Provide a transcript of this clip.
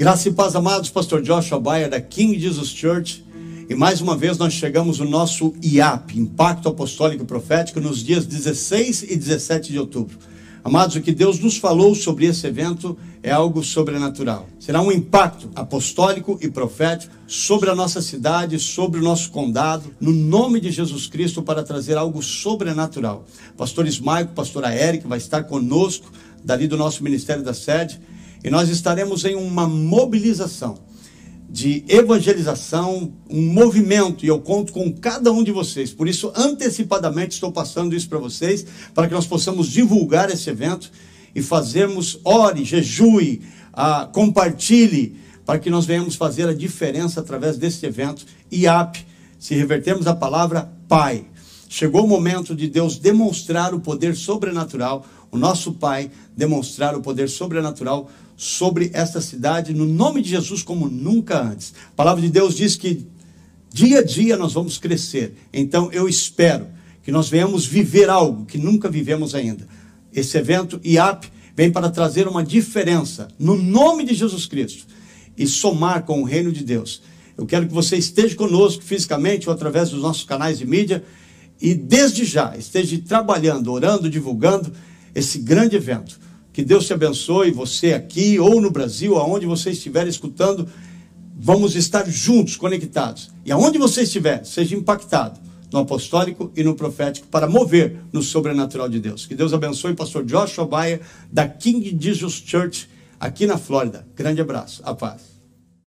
Graça e paz, amados, Pastor Joshua Baia, da King Jesus Church. E mais uma vez nós chegamos no nosso IAP, Impacto Apostólico e Profético, nos dias 16 e 17 de outubro. Amados, o que Deus nos falou sobre esse evento é algo sobrenatural. Será um impacto apostólico e profético sobre a nossa cidade, sobre o nosso condado, no nome de Jesus Cristo, para trazer algo sobrenatural. Pastor Ismael, pastora Eric vai estar conosco, dali do nosso Ministério da Sede e nós estaremos em uma mobilização de evangelização, um movimento, e eu conto com cada um de vocês. Por isso, antecipadamente, estou passando isso para vocês, para que nós possamos divulgar esse evento e fazermos, ore, jejue, ah, compartilhe, para que nós venhamos fazer a diferença através desse evento. IAP, se revertermos a palavra Pai. Chegou o momento de Deus demonstrar o poder sobrenatural, o nosso Pai demonstrar o poder sobrenatural sobre esta cidade, no nome de Jesus, como nunca antes. A palavra de Deus diz que dia a dia nós vamos crescer. Então eu espero que nós venhamos viver algo que nunca vivemos ainda. Esse evento IAP vem para trazer uma diferença no nome de Jesus Cristo e somar com o reino de Deus. Eu quero que você esteja conosco fisicamente ou através dos nossos canais de mídia e desde já esteja trabalhando, orando, divulgando esse grande evento que Deus te abençoe, você aqui ou no Brasil, aonde você estiver escutando. Vamos estar juntos, conectados. E aonde você estiver, seja impactado no apostólico e no profético para mover no sobrenatural de Deus. Que Deus abençoe, pastor Joshua Baia, da King Jesus Church, aqui na Flórida. Grande abraço. A paz.